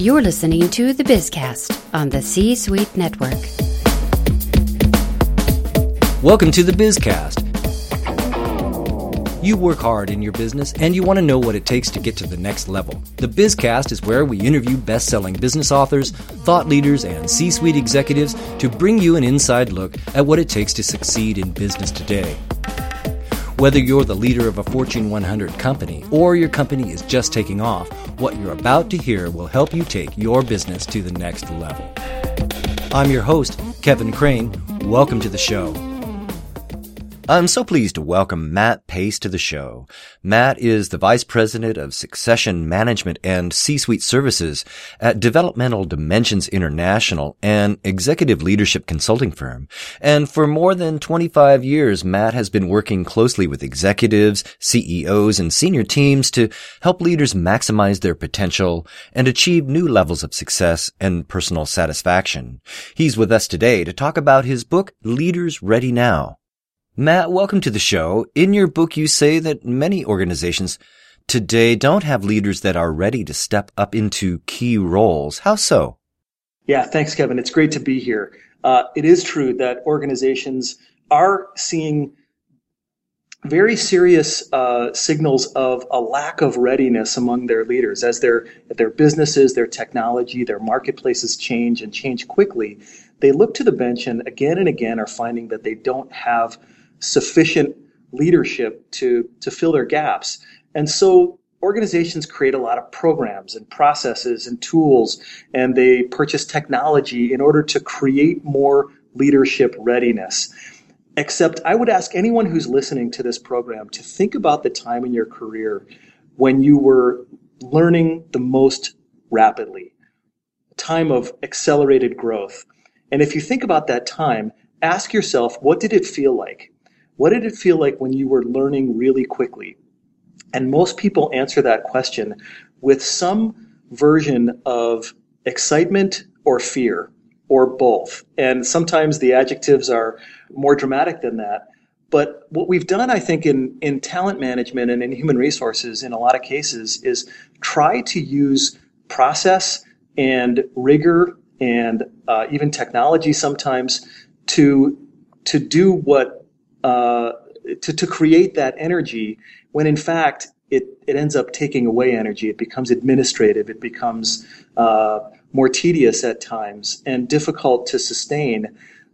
You're listening to the Bizcast on the C Suite Network. Welcome to the Bizcast. You work hard in your business and you want to know what it takes to get to the next level. The Bizcast is where we interview best selling business authors, thought leaders, and C suite executives to bring you an inside look at what it takes to succeed in business today. Whether you're the leader of a Fortune 100 company or your company is just taking off, what you're about to hear will help you take your business to the next level. I'm your host, Kevin Craine. Welcome to the show. I'm so pleased to welcome Matt Paese to the show. Matt is the Vice President of Succession Management and C-Suite Services at Developmental Dimensions International, an executive leadership consulting firm. And for more than 25 years, Matt has been working closely with executives, CEOs, and senior teams to help leaders maximize their potential and achieve new levels of success and personal satisfaction. He's with us today to talk about his book, Leaders Ready Now. Matt, welcome to the show. In your book, you say that many organizations today don't have leaders that are ready to step up into key roles. How so? Yeah, thanks, Kevin. It's great to be here. Uh, it is true that organizations are seeing very serious uh, signals of a lack of readiness among their leaders as their their businesses, their technology, their marketplaces change and change quickly. They look to the bench and again and again are finding that they don't have sufficient leadership to, to fill their gaps. And so organizations create a lot of programs and processes and tools, and they purchase technology in order to create more leadership readiness. Except I would ask anyone who's listening to this program to think about the time in your career when you were learning the most rapidly, time of accelerated growth. And if you think about that time, ask yourself, what did it feel like? What did it feel like when you were learning really quickly? And most people answer that question with some version of excitement or fear or both. And sometimes the adjectives are more dramatic than that. But what we've done, I think, in, in talent management and in human resources in a lot of cases is try to use process and rigor and uh, even technology sometimes to, to do what uh, to, to create that energy when in fact it, it ends up taking away energy. It becomes administrative. It becomes uh, more tedious at times and difficult to sustain.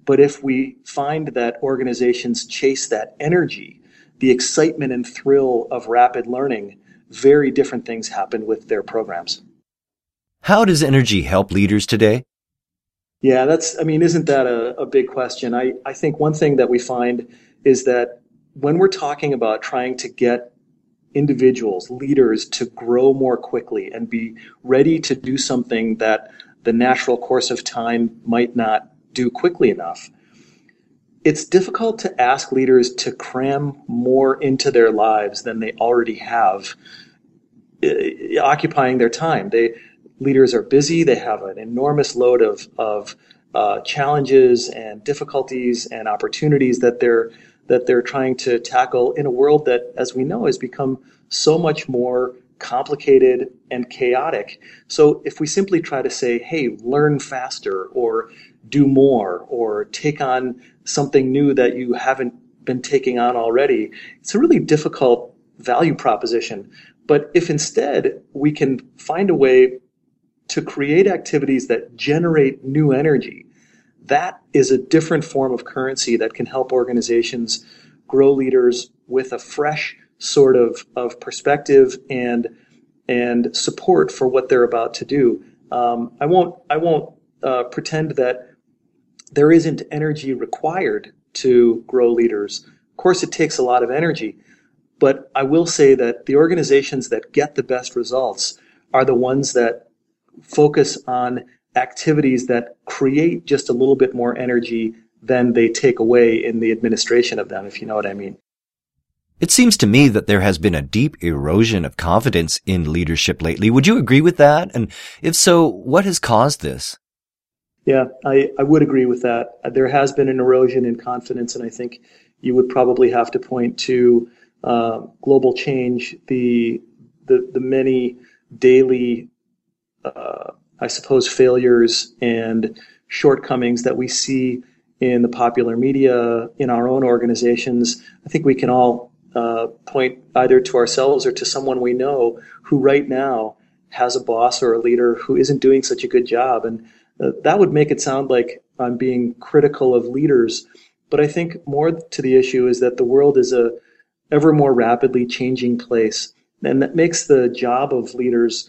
But if we find that organizations chase that energy, the excitement and thrill of rapid learning, very different things happen with their programs. How does energy help leaders today? Yeah, that's, I mean, isn't that a, a big question? I, I think one thing that we find is that when we're talking about trying to get individuals, leaders to grow more quickly and be ready to do something that the natural course of time might not do quickly enough, it's difficult to ask leaders to cram more into their lives than they already have uh, occupying their time. They leaders are busy, they have an enormous load of, of uh, challenges and difficulties and opportunities that they're that they're trying to tackle in a world that, as we know, has become so much more complicated and chaotic. So if we simply try to say, hey, learn faster or do more or take on something new that you haven't been taking on already, it's a really difficult value proposition. But if instead we can find a way to create activities that generate new energy, that is a different form of currency that can help organizations grow leaders with a fresh sort of, of perspective and and support for what they're about to do. Um, I won't I won't uh, pretend that there isn't energy required to grow leaders. Of course, it takes a lot of energy, but I will say that the organizations that get the best results are the ones that focus on activities that create just a little bit more energy than they take away in the administration of them, if you know what I mean. It seems to me that there has been a deep erosion of confidence in leadership lately. Would you agree with that? And if so, what has caused this? Yeah, I, I would agree with that. There has been an erosion in confidence, and I think you would probably have to point to uh, global change, the, the, the many daily uh, I suppose, failures and shortcomings that we see in the popular media, in our own organizations, I think we can all uh, point either to ourselves or to someone we know who right now has a boss or a leader who isn't doing such a good job. And uh, that would make it sound like I'm being critical of leaders. But I think more to the issue is that the world is a ever more rapidly changing place. And that makes the job of leaders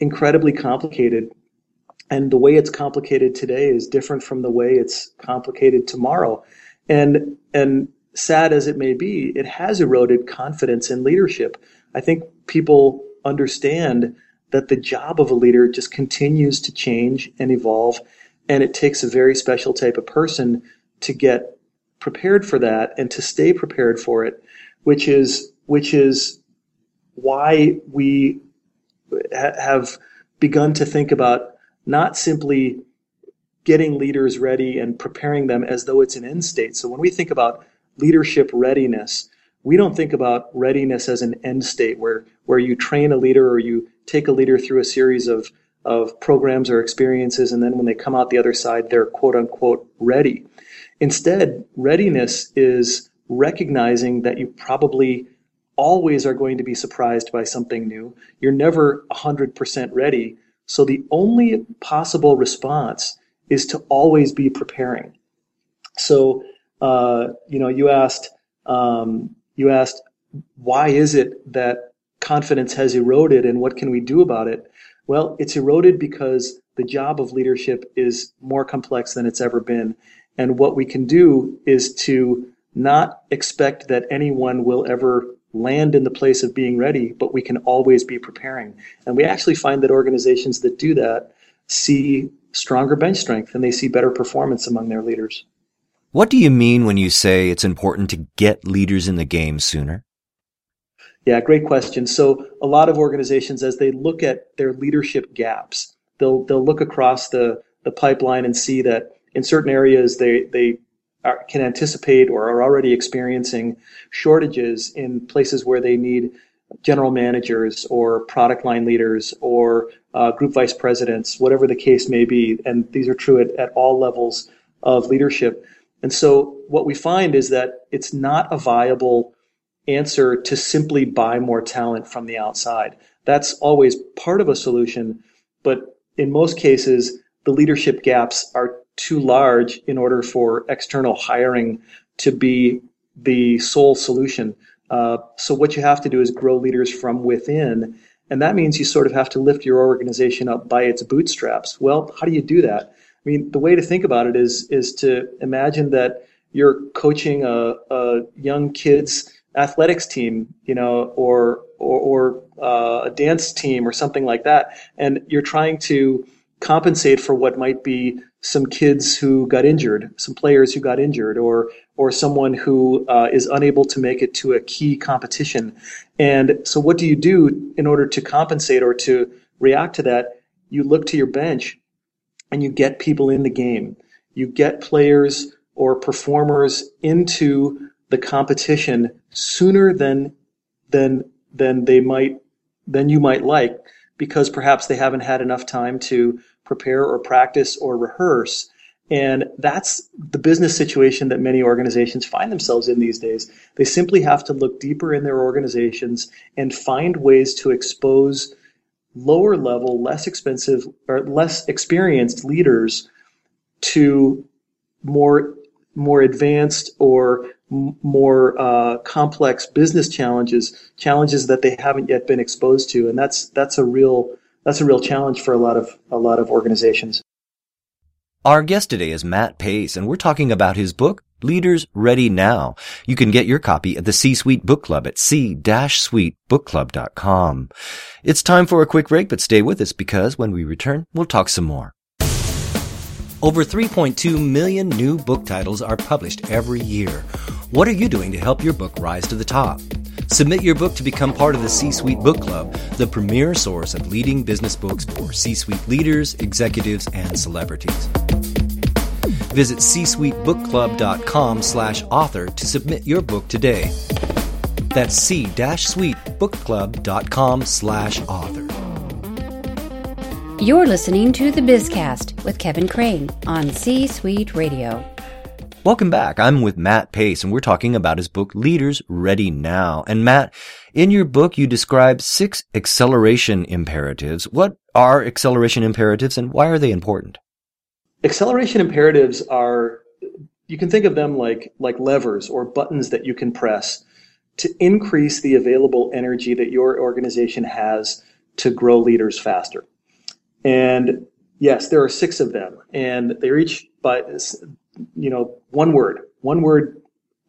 incredibly complicated. And the way it's complicated today is different from the way it's complicated tomorrow. And, and sad as it may be, it has eroded confidence in leadership. I think people understand that the job of a leader just continues to change and evolve. And it takes a very special type of person to get prepared for that and to stay prepared for it, which is, which is why we ha- have begun to think about not simply getting leaders ready and preparing them as though it's an end state. So when we think about leadership readiness, we don't think about readiness as an end state where, where you train a leader or you take a leader through a series of, of programs or experiences, and then when they come out the other side, they're quote unquote ready. Instead, readiness is recognizing that you probably always are going to be surprised by something new. You're never 100% ready. So the only possible response is to always be preparing. So, uh, you know, you asked, um, you asked, why is it that confidence has eroded and what can we do about it? Well, it's eroded because the job of leadership is more complex than it's ever been. And what we can do is to not expect that anyone will ever land in the place of being ready, but we can always be preparing. And we actually find that organizations that do that see stronger bench strength and they see better performance among their leaders. What do you mean when you say it's important to get leaders in the game sooner? Yeah, great question. So a lot of organizations, as they look at their leadership gaps, they'll they'll look across the the pipeline and see that in certain areas they they are, can anticipate or are already experiencing shortages in places where they need general managers or product line leaders or uh, group vice presidents, whatever the case may be. And these are true at, at all levels of leadership. And so what we find is that it's not a viable answer to simply buy more talent from the outside. That's always part of a solution, but in most cases, the leadership gaps are too large in order for external hiring to be the sole solution. Uh, so what you have to do is grow leaders from within, and that means you sort of have to lift your organization up by its bootstraps. Well, how do you do that? I mean, the way to think about it is is to imagine that you're coaching a, a young kids athletics team, you know, or or, or uh, a dance team or something like that, and you're trying to compensate for what might be some kids who got injured, some players who got injured, or or someone who uh, is unable to make it to a key competition. And so, what do you do in order to compensate or to react to that? You look to your bench and you get people in the game. You get players or performers into the competition sooner than than than they might than you might like because perhaps they haven't had enough time to prepare or practice or rehearse. And that's the business situation that many organizations find themselves in these days. They simply have to look deeper in their organizations and find ways to expose lower level, less expensive or less experienced leaders to more more advanced or more uh, complex business challenges, challenges that they haven't yet been exposed to, and that's that's a real that's a real challenge for a lot of a lot of organizations. Our guest today is Matt Paese, and we're talking about his book, Leaders Ready Now. You can get your copy at the C-Suite Book Club at c-suitebookclub.com. It's time for a quick break, but stay with us because when we return, we'll talk some more. Over 3.2 million new book titles are published every year. What are you doing to help your book rise to the top? Submit your book to become part of the C Suite Book Club, the premier source of leading business books for C suite leaders, executives, and celebrities. Visit csuitebookclub.com slash author to submit your book today. That's c-suitebookclub.com slash author. You're listening to the Bizcast with Kevin Craine on C Suite Radio. Welcome back. I'm with Matt Paese and we're talking about his book, Leaders Ready Now. And Matt, in your book, you describe six acceleration imperatives. What are acceleration imperatives and why are they important? Acceleration imperatives are, you can think of them like, like levers or buttons that you can press to increase the available energy that your organization has to grow leaders faster. And yes, there are six of them, and they're each by you know one word, one word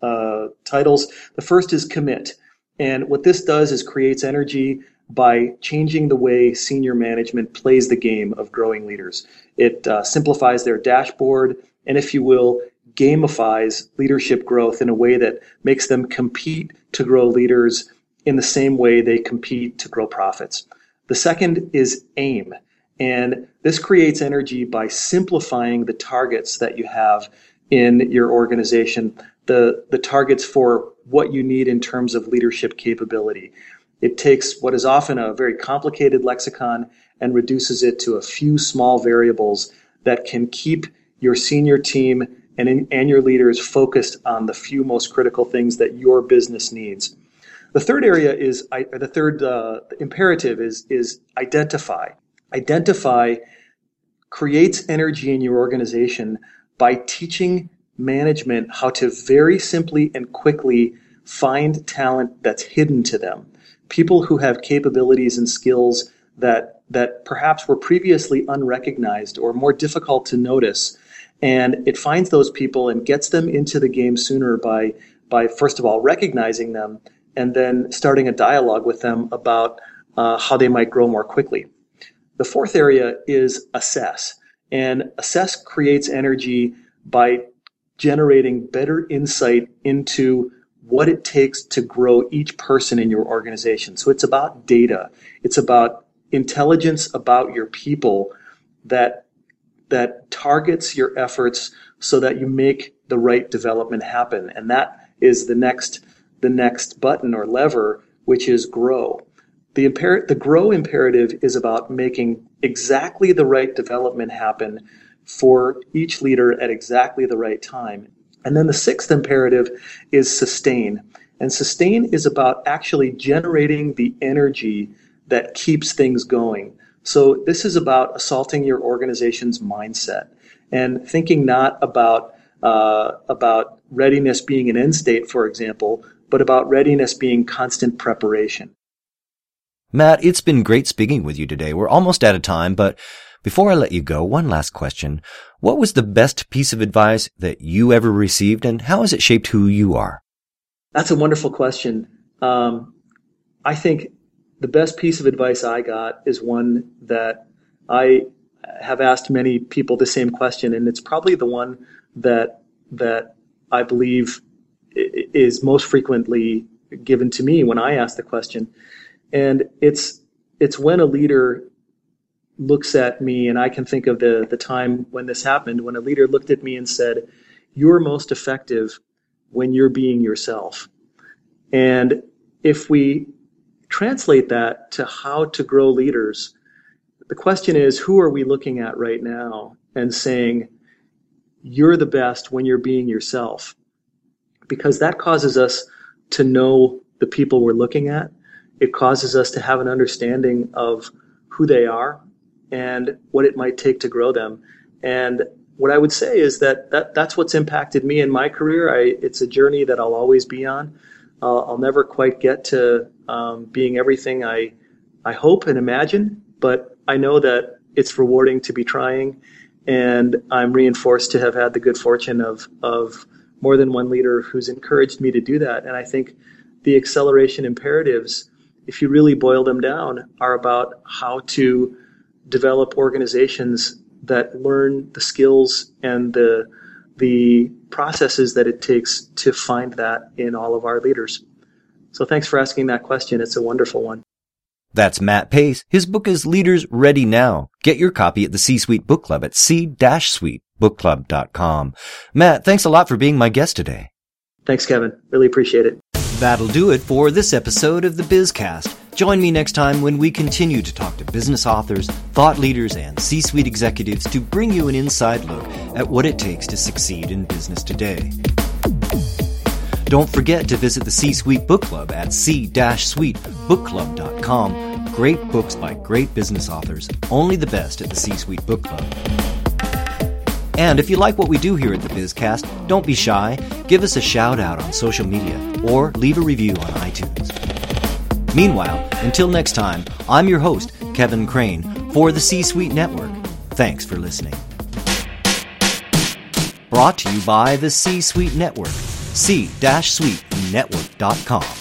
uh, titles. The first is commit, and what this does is creates energy by changing the way senior management plays the game of growing leaders. It uh, simplifies their dashboard, and if you will, gamifies leadership growth in a way that makes them compete to grow leaders in the same way they compete to grow profits. The second is aim. And this creates energy by simplifying the targets that you have in your organization, the, the targets for what you need in terms of leadership capability. It takes what is often a very complicated lexicon and reduces it to a few small variables that can keep your senior team and, and your leaders focused on the few most critical things that your business needs. The third area is the third uh, imperative is is identify. Identify creates energy in your organization by teaching management how to very simply and quickly find talent that's hidden to them. People who have capabilities and skills that that perhaps were previously unrecognized or more difficult to notice. And it finds those people and gets them into the game sooner by by first of all recognizing them and then starting a dialogue with them about uh, how they might grow more quickly. The fourth area is assess. And assess creates energy by generating better insight into what it takes to grow each person in your organization. So it's about data. It's about intelligence about your people that that targets your efforts so that you make the right development happen. And that is the next the next button or lever, which is grow. The, imper- the grow imperative is about making exactly the right development happen for each leader at exactly the right time. And then the sixth imperative is sustain. And sustain is about actually generating the energy that keeps things going. So this is about assaulting your organization's mindset and thinking not about uh, about readiness being an end state, for example, but about readiness being constant preparation. Matt, it's been great speaking with you today. We're almost out of time, but before I let you go, one last question. What was the best piece of advice that you ever received and how has it shaped who you are? That's a wonderful question. Um, I think the best piece of advice I got is one that I have asked many people the same question, and it's probably the one that that I believe is most frequently given to me when I ask the question. And it's it's when a leader looks at me and I can think of the the time when this happened when a leader looked at me and said, "You're most effective when you're being yourself." And if we translate that to how to grow leaders, the question is, who are we looking at right now and saying, "You're the best when you're being yourself." because that causes us to know the people we're looking at. It causes us to have an understanding of who they are and what it might take to grow them. And what I would say is that, that that's what's impacted me in my career. I, it's a journey that I'll always be on. Uh, I'll never quite get to um, being everything I, I hope and imagine, but I know that it's rewarding to be trying, and I'm reinforced to have had the good fortune of of more than one leader who's encouraged me to do that. And I think the acceleration imperatives, if you really boil them down, are about how to develop organizations that learn the skills and the the processes that it takes to find that in all of our leaders. So thanks for asking that question. It's a wonderful one. That's Matt Paese. His book is Leaders Ready Now. Get your copy at the C-Suite Book Club at c-suitebookclub.com. Matt, thanks a lot for being my guest today. Thanks, Kevin. Really appreciate it. That'll do it for this episode of the Bizcast. Join me next time when we continue to talk to business authors, thought leaders, and C suite executives to bring you an inside look at what it takes to succeed in business today. Don't forget to visit the C Suite Book Club at c-suitebookclub.com. Great books by great business authors, only the best at the C Suite Book Club. And if you like what we do here at the Bizcast, don't be shy. Give us a shout out on social media or leave a review on iTunes. Meanwhile, until next time, I'm your host, Kevin Craine, for the C Suite Network. Thanks for listening. Brought to you by the C Suite Network, c-suitenetwork.com.